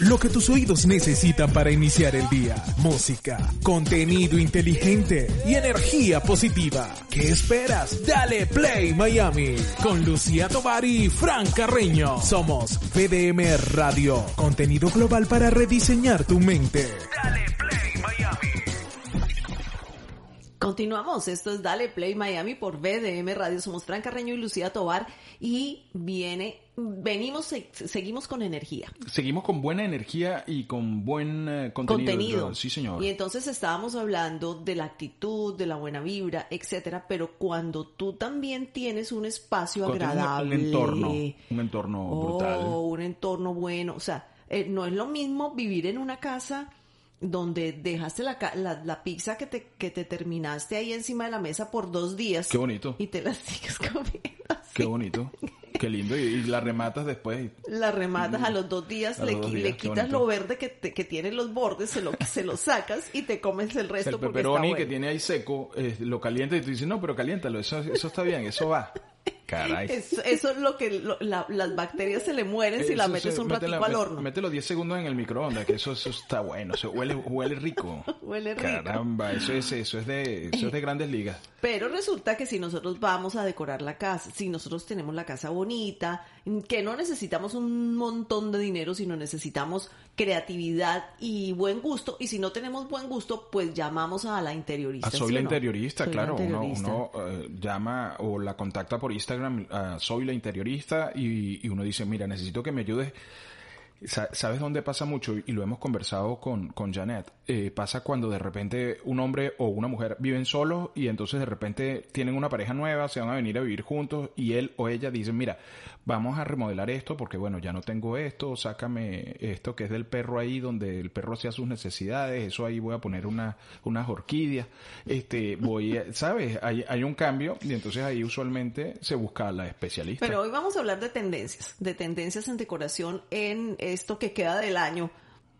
Lo que tus oídos necesitan para iniciar el día. Música, contenido inteligente y energía positiva. ¿Qué esperas? Dale Play Miami con Lucía Tovar y Fran Carreño. Somos VDM Radio, contenido global para rediseñar tu mente. Dale Play Miami. Continuamos, esto es Dale Play Miami por VDM Radio. Somos Fran Carreño y Lucía Tovar y viene venimos, seguimos con energía. Seguimos con buena energía y con buen eh, contenido. Sí, señor. Y entonces estábamos hablando de la actitud, de la buena vibra, etcétera, pero cuando tú también tienes un espacio agradable. Un, entorno, un entorno brutal. Oh, un entorno bueno. O sea, eh, no es lo mismo vivir en una casa donde dejaste la, la, pizza que te, que te terminaste ahí encima de la mesa por dos días. Qué bonito. Y te la sigues comiendo. Qué bonito. Qué lindo. Y, la rematas después. La rematas a los dos días, le, le, quitas lo verde que, que tiene los bordes, se lo, se lo sacas y te comes el resto. El pepperoni que tiene ahí seco, eh, lo calienta y tú dices, no, pero caliéntalo, eso, eso está bien, eso va. Caray. Eso, es lo que las bacterias se le mueren si la metes un ratito al horno. Mételo 10 segundos en el microondas, que eso, eso está bueno, eso huele, huele rico. huele rico. Caramba, eso es, eso es de, eso es de grandes ligas. Pero resulta que si nosotros vamos a decorar la casa, si nosotros tenemos la casa bonita, que no necesitamos un montón de dinero, sino necesitamos creatividad y buen gusto, y si no tenemos buen gusto, pues llamamos a la interiorista. A soy la interiorista, claro, uno, eh, llama o la contacta por Instagram, soy la interiorista, y, y uno dice, mira, necesito que me ayudes ¿Sabes dónde pasa mucho? Y lo hemos conversado con, con Janet. Eh, pasa cuando de repente un hombre o una mujer viven solos y entonces de repente tienen una pareja nueva, se van a venir a vivir juntos y él o ella dicen, mira, vamos a remodelar esto porque bueno, ya no tengo esto, sácame esto que es del perro ahí donde el perro hacía sus necesidades, eso ahí voy a poner una, unas orquídeas, este, voy, a, ¿sabes? Hay, hay un cambio y entonces ahí usualmente se busca a la especialista. Pero hoy vamos a hablar de tendencias, de tendencias en decoración en esto que queda del año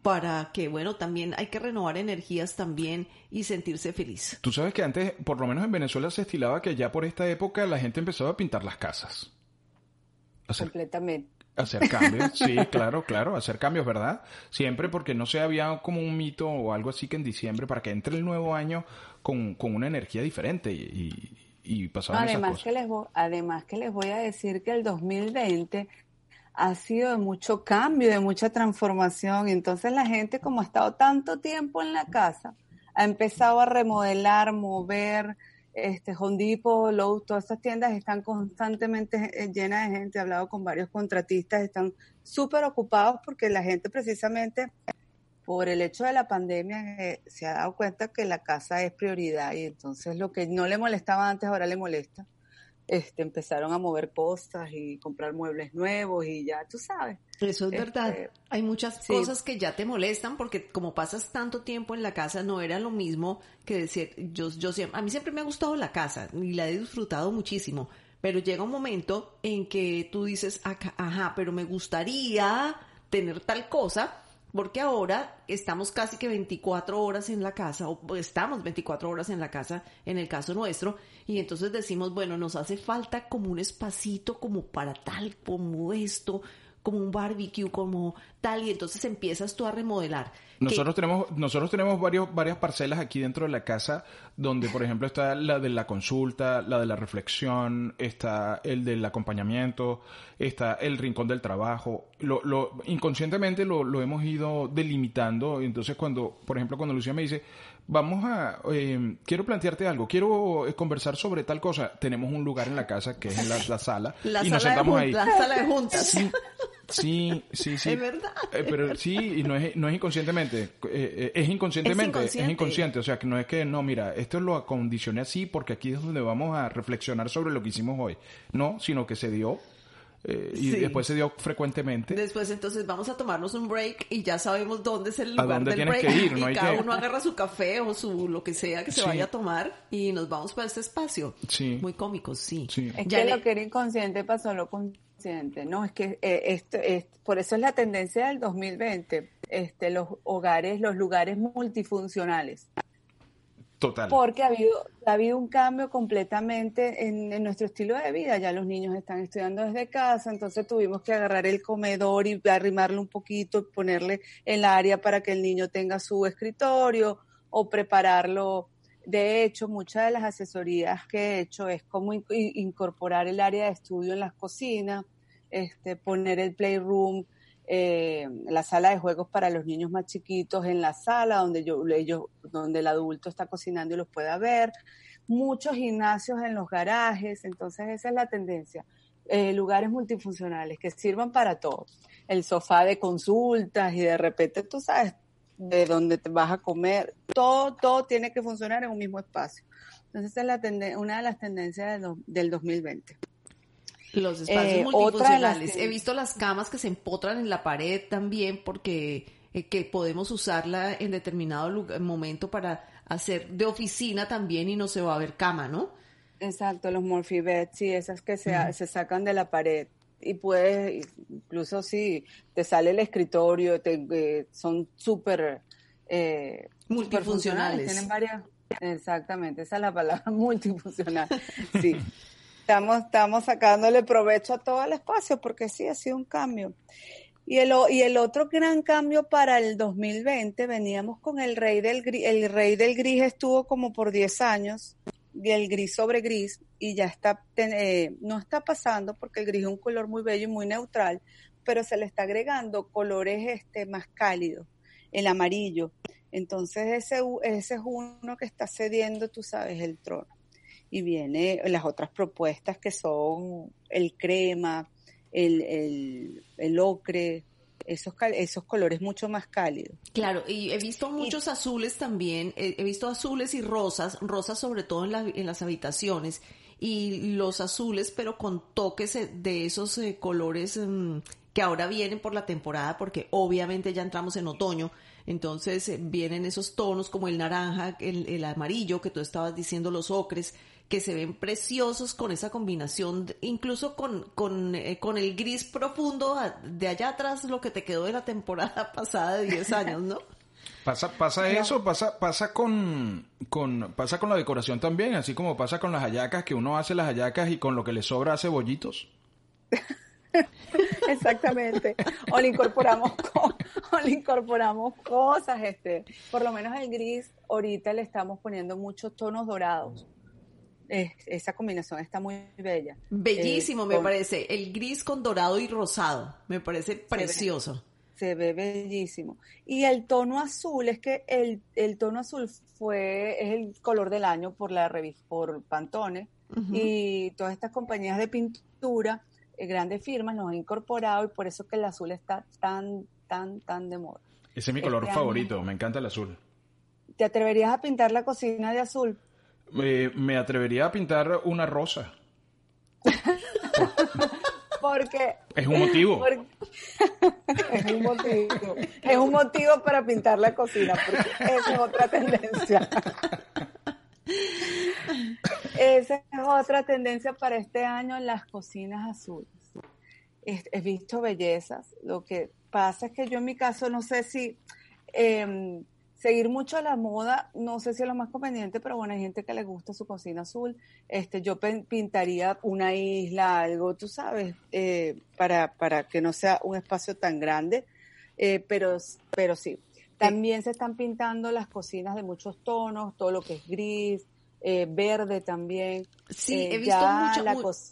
para que, bueno, también hay que renovar energías también y sentirse feliz. Tú sabes que antes, por lo menos en Venezuela, se estilaba que ya por esta época la gente empezaba a pintar las casas. Completamente. Hacer cambios, sí, claro, claro, hacer cambios, ¿verdad? Siempre porque no se había como un mito o algo así que en diciembre, para que entre el nuevo año con, con una energía diferente y, y, y además Que les además que les voy a decir que el 2020 ha sido de mucho cambio, de mucha transformación. Entonces la gente, como ha estado tanto tiempo en la casa, ha empezado a remodelar, mover, este Hondipo, Lowe's, todas estas tiendas están constantemente eh, llenas de gente. He hablado con varios contratistas, están súper ocupados porque la gente precisamente por el hecho de la pandemia eh, se ha dado cuenta que la casa es prioridad y entonces lo que no le molestaba antes ahora le molesta este, empezaron a mover cosas y comprar muebles nuevos y ya, tú sabes. Eso es verdad. Este, Hay muchas cosas que ya te molestan porque como pasas tanto tiempo en la casa no era lo mismo que decir, yo, yo a mí siempre me ha gustado la casa y la he disfrutado muchísimo. Pero llega un momento en que tú dices, ajá, pero me gustaría tener tal cosa porque ahora estamos casi que 24 horas en la casa, o estamos 24 horas en la casa en el caso nuestro, y entonces decimos, bueno, nos hace falta como un espacito como para tal, como esto, como un barbecue, como tal, y entonces empiezas tú a remodelar. Nosotros tenemos, nosotros tenemos varios, varias parcelas aquí dentro de la casa, donde por ejemplo está la de la consulta, la de la reflexión, está el del acompañamiento, está el rincón del trabajo. Lo, lo, inconscientemente lo, lo hemos ido delimitando. Entonces cuando, por ejemplo, cuando Lucía me dice, vamos a, eh, quiero plantearte algo, quiero eh, conversar sobre tal cosa, tenemos un lugar en la casa que es en la, sala y nos sentamos ahí. La sala de juntas. Sí, sí, sí. Es verdad. Eh, pero sí, y no es, no es inconscientemente, es inconscientemente, es, inconsciente, o sea, que no es que, no, mira, esto lo acondicioné así porque aquí es donde vamos a reflexionar sobre lo que hicimos hoy. No, sino que se dio eh, y después se dio frecuentemente. Después entonces vamos a tomarnos un break y ya sabemos dónde es el lugar del break. Que ir, y cada uno agarra su café o su lo que sea que se vaya a tomar y nos vamos para este espacio. Sí. Muy cómico, sí. Es que lo que era inconsciente pasó lo consciente, ¿no? Es que eh, esto, es, por eso es la tendencia del 2020, este, los hogares, los lugares multifuncionales Porque ha habido, ha habido un cambio completamente en, nuestro estilo de vida. Ya los niños están estudiando desde casa, entonces tuvimos que agarrar el comedor y arrimarlo un poquito, ponerle el área para que el niño tenga su escritorio o prepararlo. De hecho, muchas de las asesorías que he hecho es cómo incorporar el área de estudio en las cocinas, este, poner el playroom eh, la sala de juegos para los niños más chiquitos en la sala donde yo, ellos, donde el adulto está cocinando y los pueda ver, muchos gimnasios en los garajes, entonces esa es la tendencia. Eh, lugares multifuncionales que sirvan para todo. El sofá de consultas y de repente tú sabes de dónde te vas a comer, todo, todo tiene que funcionar en un mismo espacio. Entonces esa es la una de las tendencias del 2020. Los espacios eh, multifuncionales. He visto las camas que se empotran en la pared también porque eh, que podemos usarla en determinado momento para hacer de oficina también y no se va a ver cama, ¿no? Exacto, los morphibeds, sí, esas que se, se sacan de la pared y puedes, incluso si te sale el escritorio, te, eh, son súper multifuncionales. Tienen varias, exactamente, esa es la palabra, multifuncional, sí. Estamos, estamos sacándole provecho a todo el espacio porque sí, ha sido un cambio. Y el, y el otro gran cambio para el 2020, veníamos con el rey del gris, el rey del gris estuvo como por 10 años, y el gris sobre gris, y ya está, eh, no está pasando porque el gris es un color muy bello y muy neutral, pero se le está agregando colores este, más cálidos, el amarillo. Entonces ese, ese es uno que está cediendo, tú sabes, el trono y viene las otras propuestas que son el crema, el, el, ocre, esos, esos colores mucho más cálidos. Claro, y he visto muchos azules también, he, visto azules y rosas, rosas sobre todo en, en las habitaciones, y los azules, pero con toques eh, de esos eh, colores mm, que ahora vienen por la temporada, porque obviamente ya entramos en otoño, entonces eh, vienen esos tonos como el naranja, el, el amarillo que tú estabas diciendo, los ocres, que se ven preciosos con esa combinación, incluso con, con, eh, con, el gris profundo de allá atrás, lo que te quedó de la temporada pasada de 10 años, ¿no? Pasa, pasa eso, pasa, pasa con, con, pasa con la decoración también, así como pasa con las hallacas, que uno hace las hallacas y con lo que le sobra hace bollitos. Exactamente. O le incorporamos o le incorporamos cosas, este, por lo menos el gris, ahorita le estamos poniendo muchos tonos dorados esa combinación está muy bella. Bellísimo, me eh, parece. El gris con dorado y rosado. Me parece precioso. Se ve, bellísimo. Y el tono azul, es que el, el, tono azul fue, es el color del año por la revista, por Pantone. Y todas estas compañías de pintura, eh, grandes firmas, nos han incorporado y por eso que el azul está tan, tan, tan de moda. Ese es mi color este favorito, me encanta el azul. ¿Te atreverías a pintar la cocina de azul? Me atrevería a pintar una rosa. Porque es un motivo. es un motivo. Es un motivo para pintar la cocina, porque esa es otra tendencia. esa es otra tendencia para este año en las cocinas azules. He, visto bellezas. Lo que pasa es que yo en mi caso no sé si em, seguir mucho la moda, no sé si es lo más conveniente, pero bueno, hay gente que le gusta su cocina azul. Este, yo pintaría una isla, algo, tú sabes, eh, para, para que no sea un espacio tan grande, eh, pero, pero sí. También se están pintando las cocinas de muchos tonos, todo lo que es gris, eh, verde también. Sí, he, visto mucha,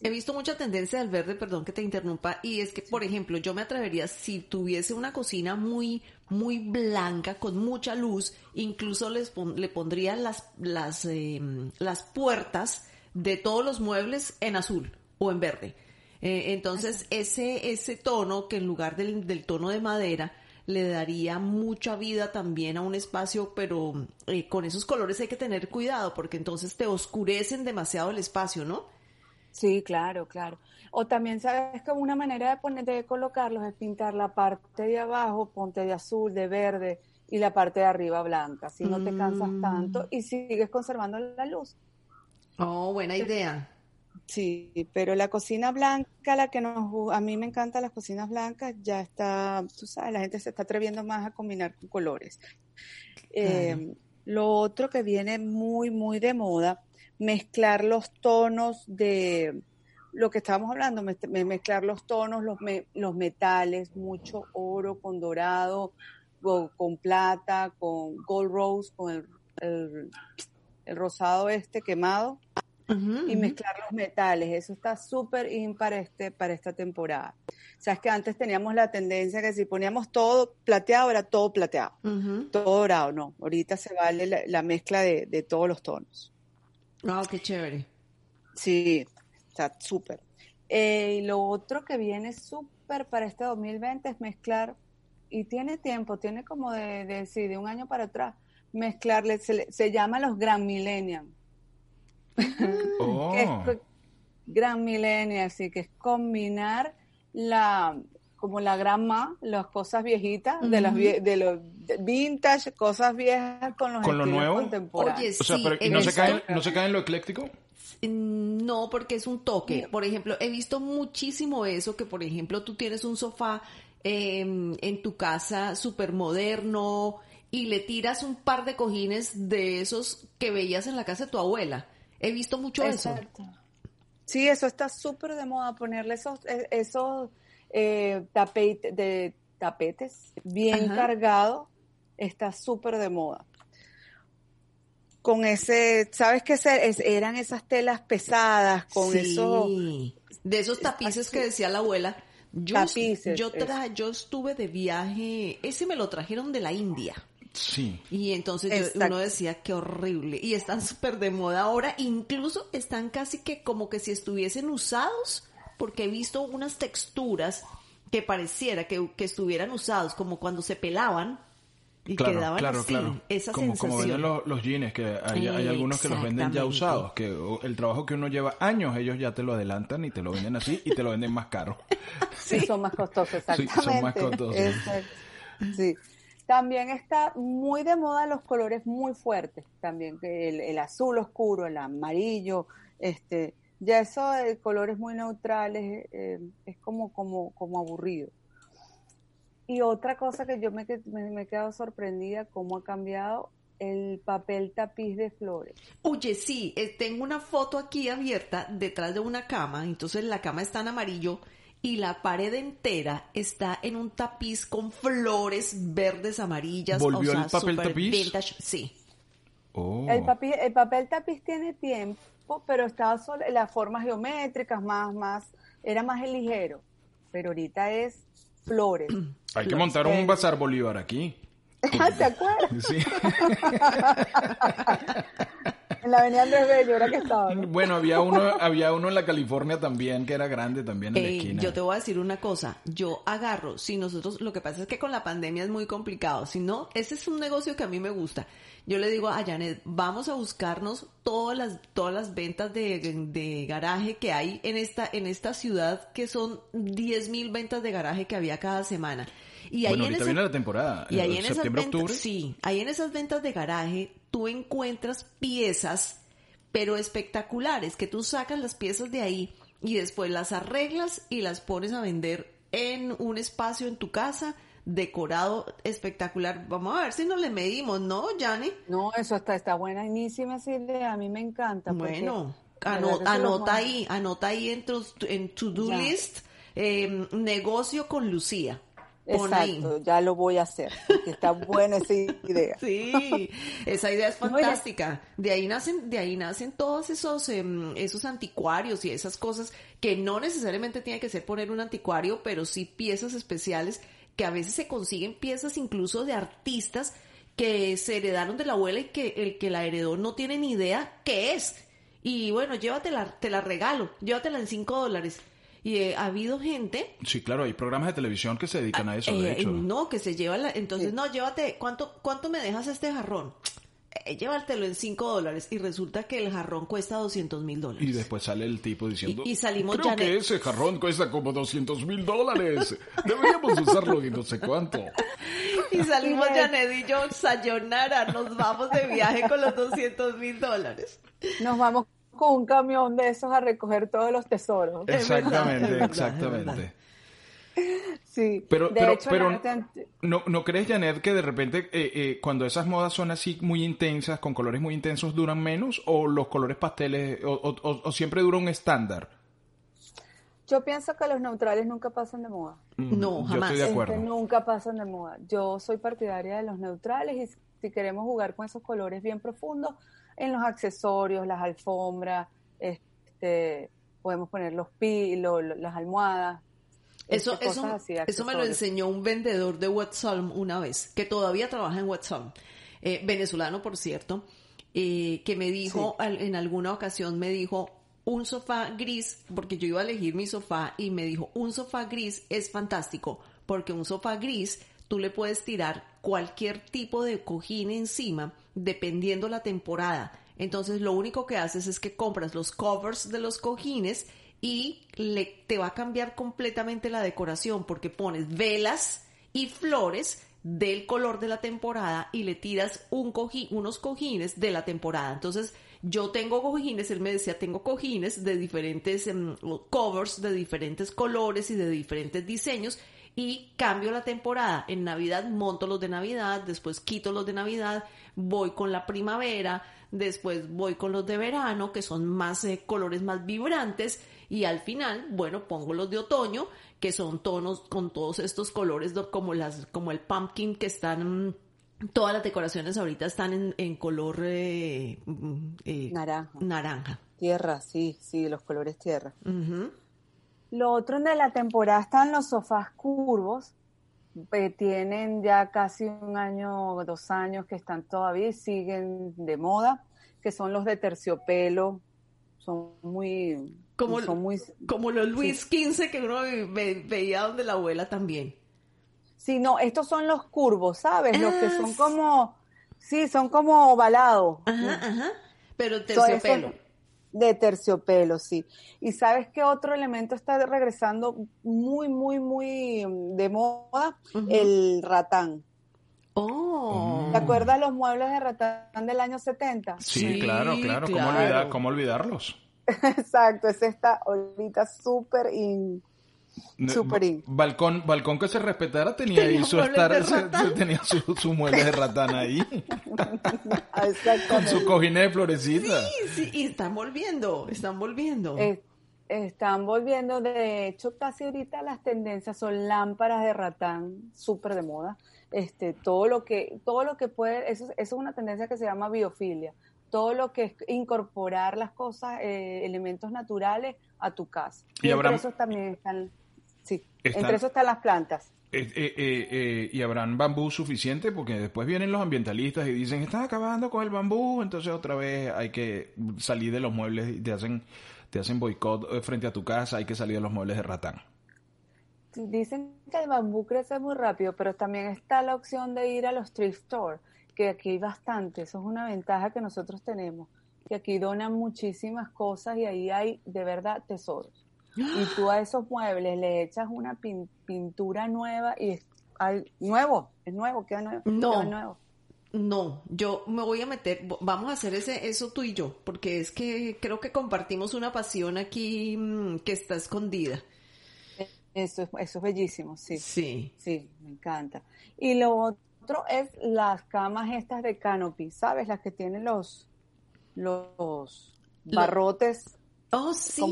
he visto mucha tendencia del verde, perdón que te interrumpa, y es que, por ejemplo, yo me atrevería, si tuviese una cocina muy, muy blanca, con mucha luz, incluso les le pondría las, las, em, las puertas de todos los muebles en azul o en verde. Eh, entonces, ese, ese tono que en lugar del, del tono de madera, le daría mucha vida también a un espacio, pero eh, con esos colores hay que tener cuidado porque entonces te oscurecen demasiado el espacio, ¿no? Sí, claro, claro. O también sabes que una manera de poner, de colocarlos es pintar la parte de abajo, ponte de azul, de verde y la parte de arriba blanca, así no te cansas tanto mm. y sigues conservando la luz. Oh, buena idea. Sí, pero la cocina blanca, la que nos, a mí me encanta las cocinas blancas, ya está, tú sabes, la gente se está atreviendo más a combinar con colores. Eh, Lo otro que viene muy, muy de moda, mezclar los tonos de lo que estábamos hablando, mezclar los tonos, los, los metales, mucho oro con dorado, con, plata, con gold rose, con el, el rosado este quemado y mezclar los metales. Eso está súper in para, este, para esta temporada. O sea, es que antes teníamos la tendencia que si poníamos todo plateado, era todo plateado. Todo dorado, no. Ahorita se vale la, mezcla de, todos los tonos. Wow, qué chévere. Sí, está súper. Eh, y lo otro que viene súper para este 2020 es mezclar, y tiene tiempo, tiene como de, de, de un año para atrás, mezclarle, se, se llama los Grand Millennium Oh. gran milenio, así que es combinar la como la grama, las cosas viejitas, de las de los vintage, cosas viejas con los ¿Con lo nuevo? contemporáneos. o sea, pero, ¿no, se cae, ¿no se cae en lo ecléctico? Mm, no, porque es un toque. Por ejemplo, he visto muchísimo eso, que por ejemplo tú tienes un sofá em, en tu casa súper moderno y le tiras un par de cojines de esos que veías en la casa de tu abuela He visto mucho Exacto. eso. Sí, eso está súper de moda, ponerle esos, e, esos eh, de, tapetes bien cargados, está súper de moda. Con ese, ¿sabes qué eran esas telas pesadas? Con eso. De esos tapices que decía la abuela. Yo, tapices, yo, yo estuve de viaje, ese me lo trajeron de la India. Sí. Y entonces uno decía, qué horrible. Y están súper de moda ahora, incluso están casi que como que si estuviesen usados, porque he visto unas texturas que pareciera que, estuvieran usados, como cuando se pelaban, y quedaban claro, así, claro. esa como, Como venden los, jeans, que hay, algunos que los venden ya usados, que el trabajo que uno lleva años, ellos ya te lo adelantan y te lo venden así y te lo venden más caro. Sí, son más costosos, exactamente. Sí, son más costosos. Sí. También está muy de moda los colores muy fuertes, también el, el azul oscuro, el amarillo, este, ya eso de colores muy neutrales eh, es como, como, como aburrido. Y otra cosa que yo me, me, he quedado sorprendida, cómo ha cambiado el papel tapiz de flores. Oye, sí, eh, tengo una foto aquí abierta detrás de una cama, entonces la cama está en amarillo y la pared entera está en un tapiz con flores verdes, amarillas. ¿Volvió el papel tapiz? Vintage. Sí. Oh. El, el papel tapiz tiene tiempo, pero estaba solo en las formas geométricas, más, más, era más ligero. Pero ahorita es flores. Hay que montar un bazar Bolívar aquí. ¿Te acuerdas? Sí. en la avenida Andrés Bello, era que estaba. Bueno, había uno, había uno en la California también que era grande también en la esquina. Yo te voy a decir una cosa, yo agarro, si nosotros, lo que pasa es que con la pandemia es muy complicado, si no, ese es un negocio que a mí me gusta. Yo le digo a Janet, vamos a buscarnos todas las, todas las ventas de, de garaje que hay en esta, en esta ciudad, que son 10 mil ventas de garaje que había cada semana. Y ahí ahorita viene la temporada. Y ahí en septiembre, esas ventas, sí, ahí en esas ventas de garaje tú encuentras piezas, pero espectaculares, que tú sacas las piezas de ahí y después las arreglas y las pones a vender en un espacio en tu casa decorado espectacular. Vamos a ver si nos le medimos, ¿no, Jane? No, eso está, está buenísima esa idea, a mí me encanta. Bueno, anota ahí, anota ahí en tu, en to-do list, eh, negocio con Lucía. Exacto, ya lo voy a hacer, porque está buena esa idea. Sí, esa idea es fantástica. De ahí nacen, de ahí nacen todos esos, em, esos anticuarios y esas cosas que no necesariamente tiene que ser poner un anticuario, pero sí piezas especiales que a veces se consiguen piezas incluso de artistas que se heredaron de la abuela y que el que la heredó no tiene ni idea qué es. Y bueno, llévatela, te la regalo, llévatela en cinco dólares. Y eh, ha habido gente... Sí, claro, hay programas de televisión que se dedican a eso, de eh, hecho. No, que se lleva la... Entonces, no, llévate, ¿cuánto, ¿cuánto me dejas este jarrón? Eh, llévatelo en 5 dólares y resulta que el jarrón cuesta 200 mil dólares. Y después sale el tipo diciendo, y, salimos creo que ese jarrón cuesta como 200 mil dólares, deberíamos usarlo y no sé cuánto. Y salimos Janet y yo, sayonara, nos vamos de viaje con los 200 mil dólares. Nos vamos con un camión de esos a recoger todos los tesoros. Exactamente, exactamente. Sí, pero, pero, pero no, ¿no crees, Janet, que de repente eh, eh, cuando esas modas son así muy intensas, con colores muy intensos, duran menos o los colores pasteles o, siempre dura un estándar? Yo pienso que los neutrales nunca pasan de moda. Mm, no, jamás. Yo estoy de acuerdo. nunca pasan de moda. Yo soy partidaria de los neutrales y si queremos jugar con esos colores bien profundos, en los accesorios, las alfombras, este, podemos poner los pi, las almohadas, eso, eso, eso me lo enseñó un vendedor de WhatsApp una vez, que todavía trabaja en WhatsApp, eh, venezolano por cierto, eh, que me dijo, en alguna ocasión me dijo, un sofá gris, porque yo iba a elegir mi sofá y me dijo, un sofá gris es fantástico, porque un sofá gris tú le puedes tirar cualquier tipo de cojín encima, dependiendo la temporada. Entonces lo único que haces es que compras los covers de los cojines y le, te va a cambiar completamente la decoración porque pones velas y flores del color de la temporada y le tiras un unos cojines de la temporada. Entonces, yo tengo cojines, él me decía, tengo cojines de diferentes em, covers, de diferentes colores y de diferentes diseños y cambio la temporada. En Navidad monto los de Navidad, después quito los de Navidad, voy con la primavera, después voy con los de verano, que son más eh, colores más vibrantes y al final, bueno, pongo los de otoño, que son tonos con todos estos colores como las, como el pumpkin que están, todas las decoraciones ahorita están en, color eh, mm, eh, naranja. naranja. Tierra, sí, sí, los colores tierra. Lo otro de la temporada están los sofás curvos, que tienen ya casi un año o dos años que están todavía y siguen de moda, que son los de terciopelo, son muy como, como los Luis XV que uno veía donde la abuela también. Sí, no, estos son los curvos, ¿sabes? los que ah, son como, sí, son como ovalados. Ajá, ajá. Pero terciopelo. De terciopelo, sí. Y sabes qué otro elemento está regresando muy, muy, muy mm, de moda? El ratán. Oh. ¿Te acuerdas los muebles de ratán del año 70? Sí, claro, claro. ¿Cómo, ¿Cómo olvidarlos? Exacto, es esta ahorita súper in. Super in. Balcón, balcón que se respetara tenía, ahí su estar, tenía su, su mueble de ratán ahí. Con su cojines de florecita. Sí, sí, y están volviendo, están volviendo. están volviendo, de hecho, casi ahorita las tendencias son lámparas de ratán, súper de moda. Este, todo lo que, todo lo que puede, eso, eso es una tendencia que se llama biofilia todo lo que es incorporar las cosas, eh, elementos naturales a tu casa. Y, esos también están, entre esos están las plantas. Eh, eh, ¿Y habrán bambú suficiente? Porque después vienen los ambientalistas y dicen, están acabando con el bambú, entonces otra vez hay que salir de los muebles y te hacen, te hacen boicot frente a tu casa, hay que salir de los muebles de ratán. Dicen que el bambú crece muy rápido, pero también está la opción de ir a los thrift stores que aquí hay bastante, eso es una ventaja que nosotros tenemos, que aquí donan muchísimas cosas y ahí hay de verdad tesoros. Y tú a esos muebles le echas una pintura nueva y es nuevo, es nuevo, queda nuevo. No. nuevo. No, yo me voy a meter, vamos a hacer ese, eso tú y yo, porque es que creo que compartimos una pasión aquí mm, que está escondida. Eso es, eso es bellísimo, sí. Sí. Sí, me encanta. Y lo otro es las camas estas de canopy, ¿sabes? Las que tienen los, los barrotes. Oh, sí,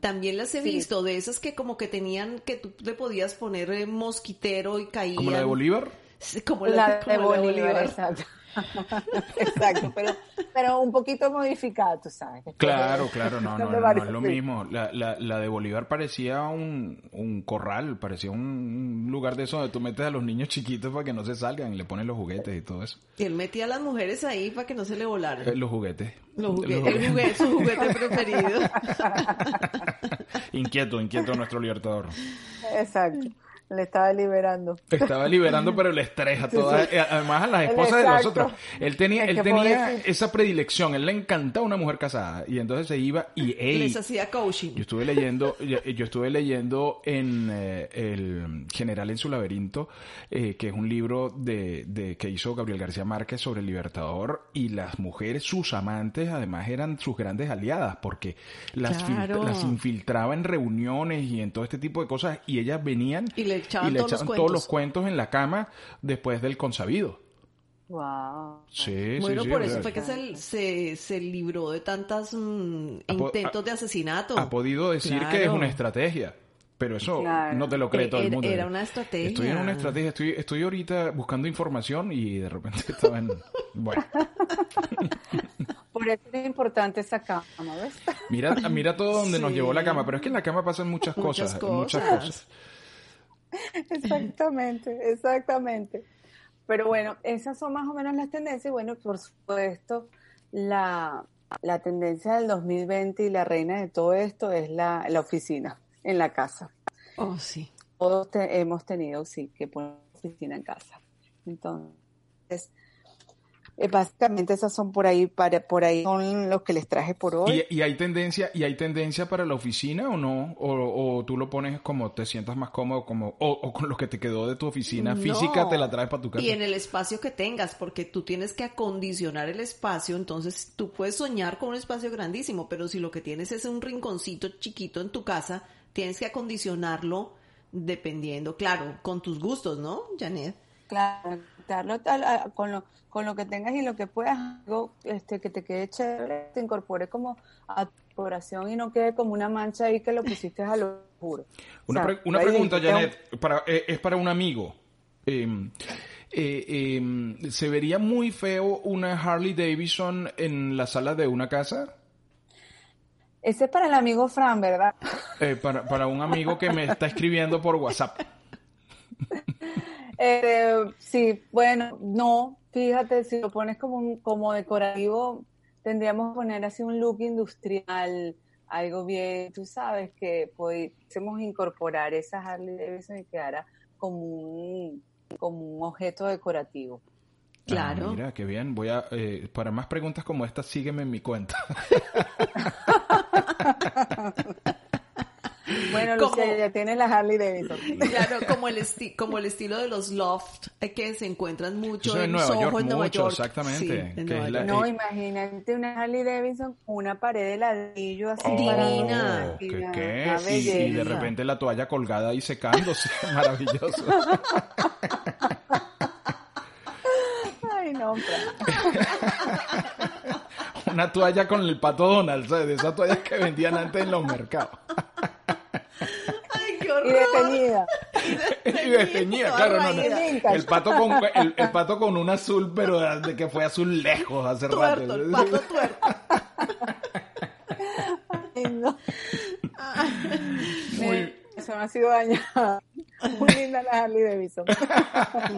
también las he visto, de esas que como que tenían, que tú le podías poner eh, mosquitero y caían. ¿Como la de Bolívar? como la, de, Bolívar, exacto. Exacto, pero, pero un poquito modificada, tú sabes. Claro, claro, no, no, no, es lo mismo. La, la, la, de Bolívar parecía un, un corral, parecía un lugar de eso donde tú metes a los niños chiquitos para que no se salgan y le pones los juguetes y todo eso. Y él metía a las mujeres ahí para que no se le volaran. Eh, los juguetes. Los juguetes, el juguete, su juguete preferido. inquieto, inquieto nuestro libertador. Exacto. Le estaba liberando. Estaba liberando, pero el estrés a todas, eh, además a las esposas de los otros. Él tenía, él tenía esa predilección, él le encantaba una mujer casada y entonces se iba y él les hacía coaching. Yo estuve leyendo, yo, estuve leyendo en eh, el General en su laberinto, eh, que es un libro de, de que hizo Gabriel García Márquez sobre el Libertador y las mujeres, sus amantes, además eran sus grandes aliadas porque las, las infiltraba en reuniones y en todo este tipo de cosas y ellas venían le echaban, todos, los cuentos en la cama después del consabido. Wow. Sí, bueno, por eso fue que se, se, libró de tantos mm, intentos de asesinato. Ha podido decir que es una estrategia. Pero eso no te lo cree todo el mundo. Era una estrategia. Estoy en una estrategia. Estoy, estoy ahorita buscando información y de repente estaba en... Bueno. Por eso es importante esa cama, ¿ves? Mira, mira todo donde nos llevó la cama. Pero es que en la cama pasan muchas cosas. Muchas cosas. Exactamente, exactamente. Pero bueno, esas son más o menos las tendencias. Y bueno, por supuesto, la, la tendencia del 2020 y la reina de todo esto es la, la oficina en la casa. Oh, sí. Todos hemos tenido, sí, que poner oficina en casa. Entonces, eh, básicamente esas son por ahí, para, por ahí son los que les traje por hoy. ¿Y, hay tendencia, y hay tendencia para la oficina o no? O, tú lo pones como te sientas más cómodo, como, o, con lo que te quedó de tu oficina física te la traes para tu casa. Y en el espacio que tengas, porque tú tienes que acondicionar el espacio, entonces tú puedes soñar con un espacio grandísimo, pero si lo que tienes es un rinconcito chiquito en tu casa, tienes que acondicionarlo dependiendo, claro, con tus gustos, ¿no, Janet? Claro, con lo, con lo que tengas y lo que puedas, algo este, que te quede chévere, te incorpore como a tu decoración y no quede como una mancha ahí que lo pusiste a lo puro. Una, una pregunta, Janet, para, eh, es para un amigo. Em, eh, em, ¿Se vería muy feo una Harley Davidson en la sala de una casa? Ese es para el amigo Fran, ¿verdad? Eh, para, para un amigo que me está escribiendo por WhatsApp. Eh, sí, bueno, no, fíjate, si lo pones como, como decorativo, tendríamos que poner así un look industrial, algo bien, tú sabes, que pudiésemos incorporar esa Harley Davidson y quedara como un, como un objeto decorativo. Claro. Ah, mira, qué bien. Voy a, eh, para más preguntas como esta, sígueme en mi cuenta. Bueno, Lucía, ya tiene la Harley Davidson. Claro, como el, como el estilo de los loft eh, que se encuentran mucho en, Nueva York, en Nueva York. Exactamente. no, eh, imagínate una Harley Davidson con una pared de ladrillo así. Oh, divina. ¿Qué? qué? Y, y, de repente la toalla colgada y secándose. Maravilloso. Ay, no, Una toalla con el pato Donald, ¿sabes? De esas toallas que vendían antes en los mercados. Y desteñida. y desteñida, claro, no, no. El pato con el, pato con un azul, pero de que fue azul lejos hace rato. El pato tuerto. Ay, no. Muy... Eso no ha sido dañada. Muy linda la Harley Davidson.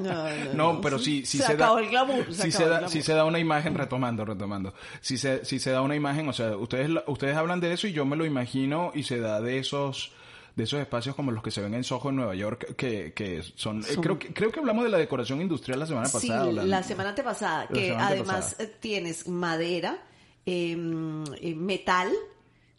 No, no, no, pero sí, sí se, da. El glamour, se, se da, si se da una imagen, retomando, retomando. Si se, si se da una imagen, o sea, ustedes, ustedes hablan de eso y yo me lo imagino y se da de esos de esos espacios como los que se ven en Soho en Nueva York que, que son, eh, creo que creo que hablamos de la decoración industrial la semana pasada. Sí, la semana antepasada, que además eh, tienes madera, em, eh, metal,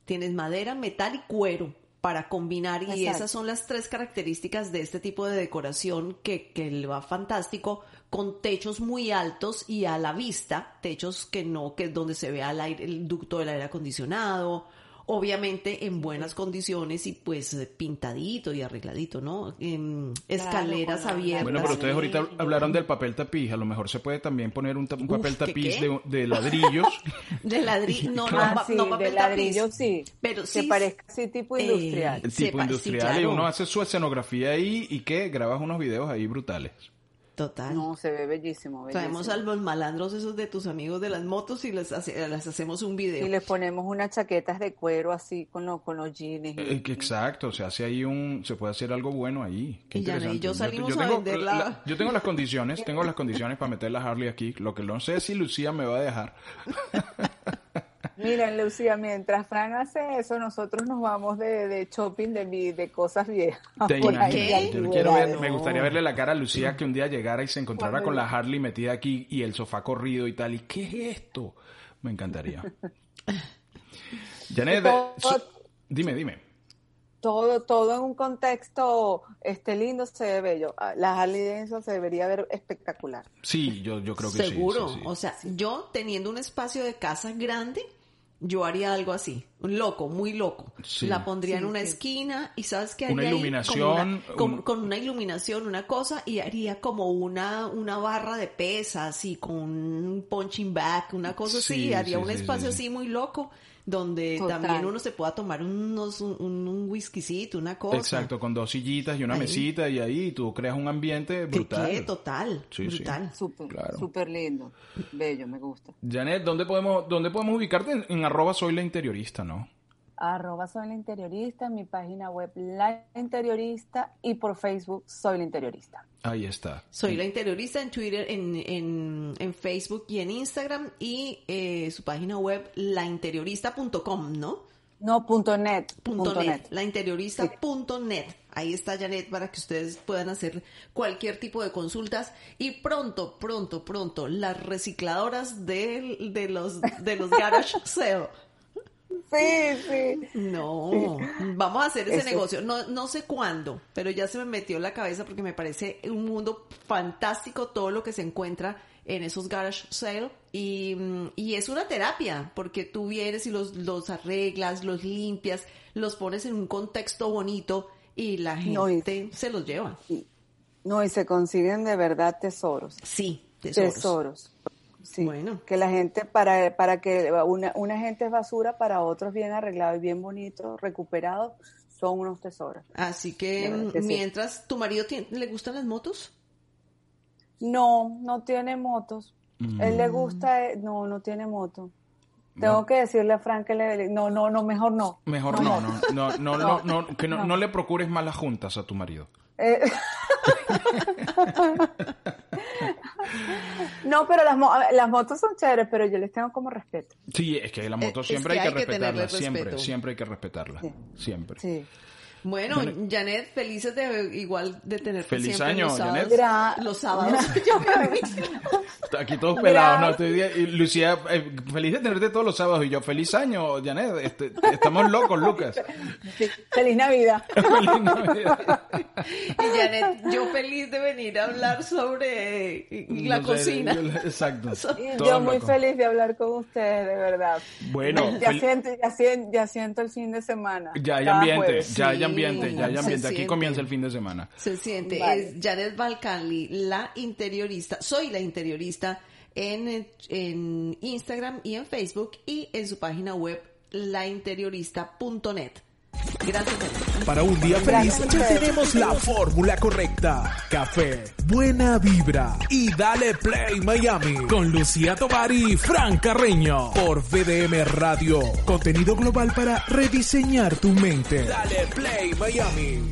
tienes madera, metal y cuero para combinar y esas son las tres características de este tipo de decoración que, que le va fantástico con techos muy altos y a la vista, techos que no, que es donde se vea el, aire, el ducto del aire acondicionado obviamente en buenas condiciones y pues pintadito y arregladito, ¿no? Em, escaleras abiertas. Bueno, pero ustedes ahorita hablaron del papel tapiz, a lo mejor se puede también poner un, papel tapiz de, ladrillos. de ladrillos, no, no, no, papel de ladrillos sí, pero sí, que parezca así tipo eh, industrial. tipo industrial y uno hace su escenografía ahí y que grabas unos videos ahí brutales. Total. No, se ve bellísimo. bellísimo. Traemos a los malandros esos de tus amigos de las motos y les, les hacemos un video. Y les ponemos unas chaquetas de cuero así con, lo, con los jeans. Eh, exacto, se hace ahí un, se puede hacer algo bueno ahí. y ya y yo salimos a venderla. yo tengo las condiciones, tengo las condiciones para meter la Harley aquí. Lo que no sé es si Lucía me va a dejar. Miren, Lucía, mientras Fran hace eso, nosotros nos vamos de, shopping de, de cosas viejas. me gustaría verle la cara a Lucía que un día llegara y se encontrara con la Harley metida aquí y el sofá corrido y tal. ¿Y qué es esto? Me encantaría. Janet, dime, dime todo, todo en un contexto este lindo se ve bello. Ah, la Harley Davidson se debería ver espectacular. Sí, yo, yo creo que Seguro. O sea, yo teniendo un espacio de casa grande, yo haría algo así. Un loco, muy loco. La pondría en una esquina y sabes que una iluminación con, una iluminación, una cosa y haría como una una barra de pesas y con un punching back, una cosa así. Haría un espacio así muy loco donde también uno se pueda tomar unos, un, un, whiskycito, una cosa. Exacto, con dos sillitas y una mesita y ahí tú creas un ambiente brutal. ¿Qué? Total, brutal. Súper, lindo, bello, me gusta. Janet, ¿dónde podemos, dónde podemos ubicarte? En, en arroba soy la interiorista, ¿no? Arroba soy la interiorista, mi página web la interiorista y por Facebook soy la interiorista. Ahí está. Soy la interiorista en Twitter, en, en, Facebook y en Instagram y eh, su página web lainteriorista.com, ¿no? No, punto net. Punto, net. Lainteriorista.net. Ahí está Janet para que ustedes puedan hacer cualquier tipo de consultas. Y pronto, pronto, pronto, las recicladoras de, de los, de los garage sale Sí, sí. No, vamos a hacer ese negocio. No, no sé cuándo, pero ya se me metió en la cabeza porque me parece un mundo fantástico todo lo que se encuentra en esos garage sale y, y es una terapia porque tú vienes y los, los arreglas, los limpias, los pones en un contexto bonito y la gente se los lleva. No, y se consiguen de verdad tesoros. Sí, tesoros. Tesoros. Sí, bueno. que la gente, para, para que una, una gente es basura, para otros bien arreglado y bien bonito, recuperado, son unos tesoros. Así que, mientras, ¿tu marido le gustan las motos? No, no tiene motos. Él le mm. gusta, eh, no, no tiene moto. Tengo que decirle a Frank que le, no, no, no, mejor no. Mejor no, no, no, no, no, no, que no, no le procures malas juntas a tu marido. Eh, no, pero las, las, motos son chéveres, pero yo les tengo como respeto. Sí, es que las motos siempre hay que, respetarlas, siempre, siempre hay que respetarlas, siempre. Sí. Bueno, Janet, felices de igual de tener Feliz año, los sábados, Janet. Los sábados. Aquí todos pelados, ¿no? Estoy, Lucía, eh, feliz de tenerte todos los sábados. Y yo, feliz año, Janet. Este, estamos locos, Lucas. feliz Navidad. feliz Navidad. y Janet, yo feliz de venir a hablar sobre la cocina. exacto. yo muy feliz de hablar con ustedes, de verdad. Bueno. Ya, siento, ya, siento, ya siento el fin de semana. Ya hay ambiente, ya hay ambiente, ya hay ambiente. Aquí comienza el fin de semana. Se siente. Es Janet Balcanli, la interiorista. Soy la interiorista en, en Instagram y en Facebook y en su página web lainteriorista.net. Gracias. Para un día feliz ya tenemos la fórmula correcta. Café, buena vibra y dale play Miami con Lucía Tobar y Fran Carreño por VDM Radio. Contenido global para rediseñar tu mente. Dale play Miami.